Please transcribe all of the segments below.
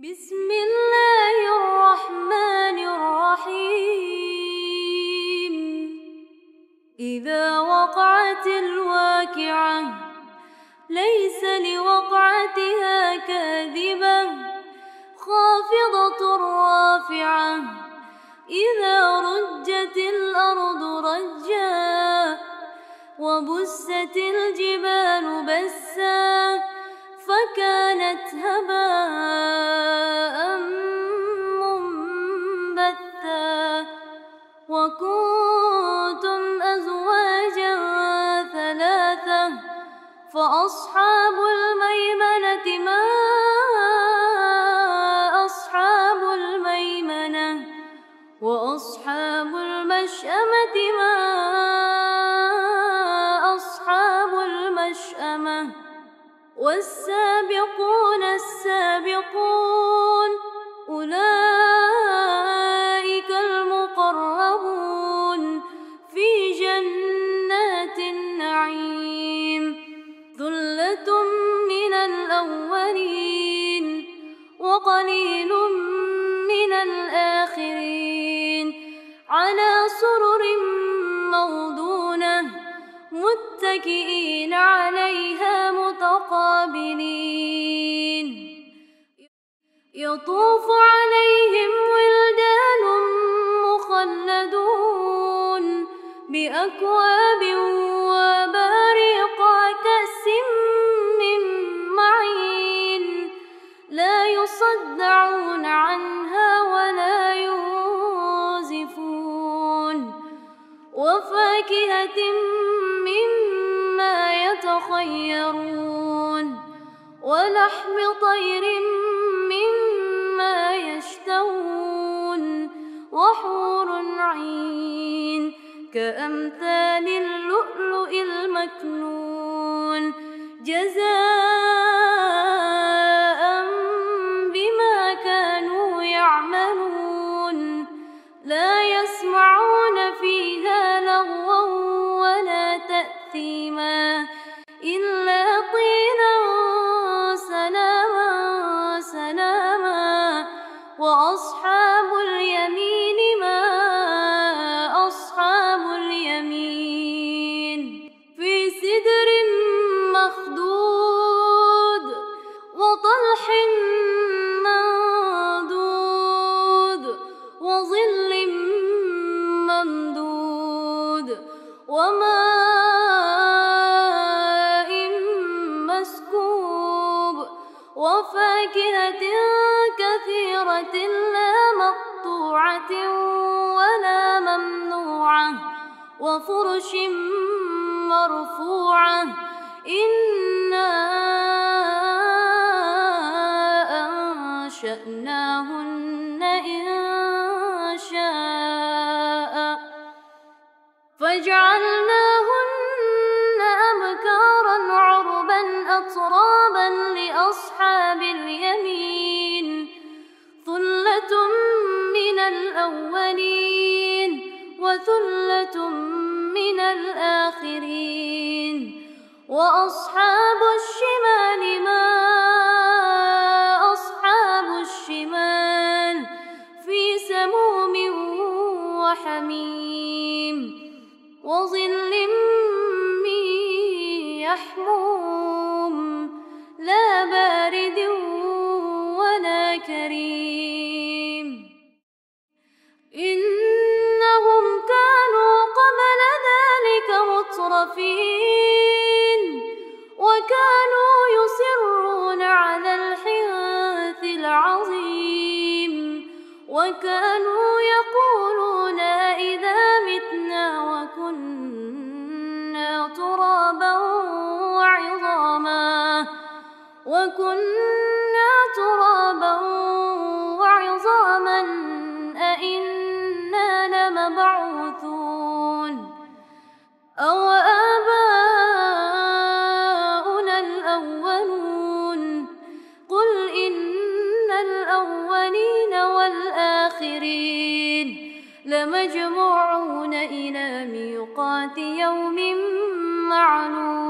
بسم الله الرحمن الرحيم. إذا وقعت الواقعة ليس لوقعتها كاذبة. خافضة رافعة إذا رجت الأرض رجا. وبست الجبال بسا. فكانت هباء منبثا وكنتم أزواجا ثلاثة فأصحاب الميمنة ما أصحاب الميمنة وأصحاب المشأمة والسابقون السابقون أولئك المقربون في جنات النعيم ثلة من الأولين وقليل من الآخرين على سرر موضونة متكئين عليها يطوف عليهم ولدان مخلدون بأكواب وباريق كأس من معين لا يصدعون عنها ولا ينزفون وفاكهة مما يتخيرون ولحم طير يشتهون وحور عين كأمثال اللؤلؤ المكنون جزاء وفرش مرفوعة. إنا أنشأناهن إن شاء. فجعلناهن أبكارا عربا أترابا لأصحاب اليمين. ثلة من الأولين وثلة من الآخرين وأصحاب الشمال ما أصحاب الشمال في سموم وحميم ميقات يوم معلوم.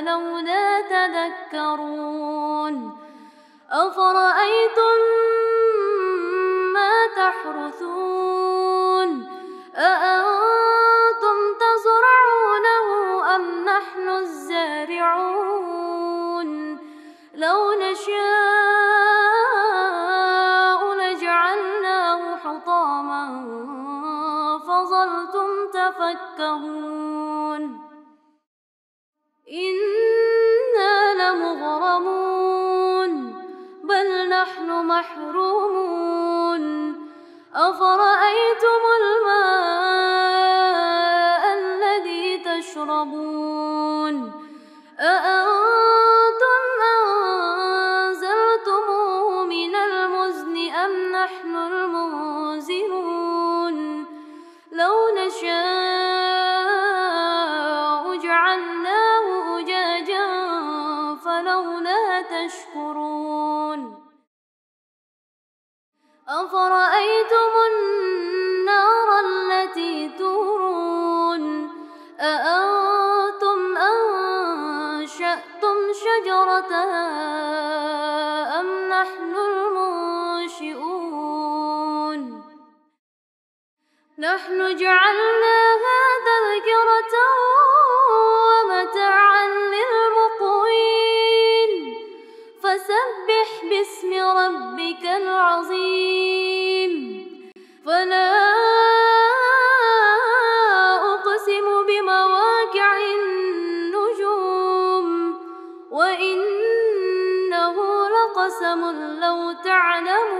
فلولا تذكرون أفرأيتم ما تحرثون أأنتم محرومون. أفرأيتم الماء الذي تشربون؟ أأنتم أنزلتموه من المزن أم نحن المنزلون؟ لو نشاء أفرأيتم النار التي تورون أأنتم أنشأتم شجرتها أم نحن المنشئون نحن جعلناها ربك العظيم. فلا أقسم بمواقع النجوم وإنه لقسم لو تعلمون.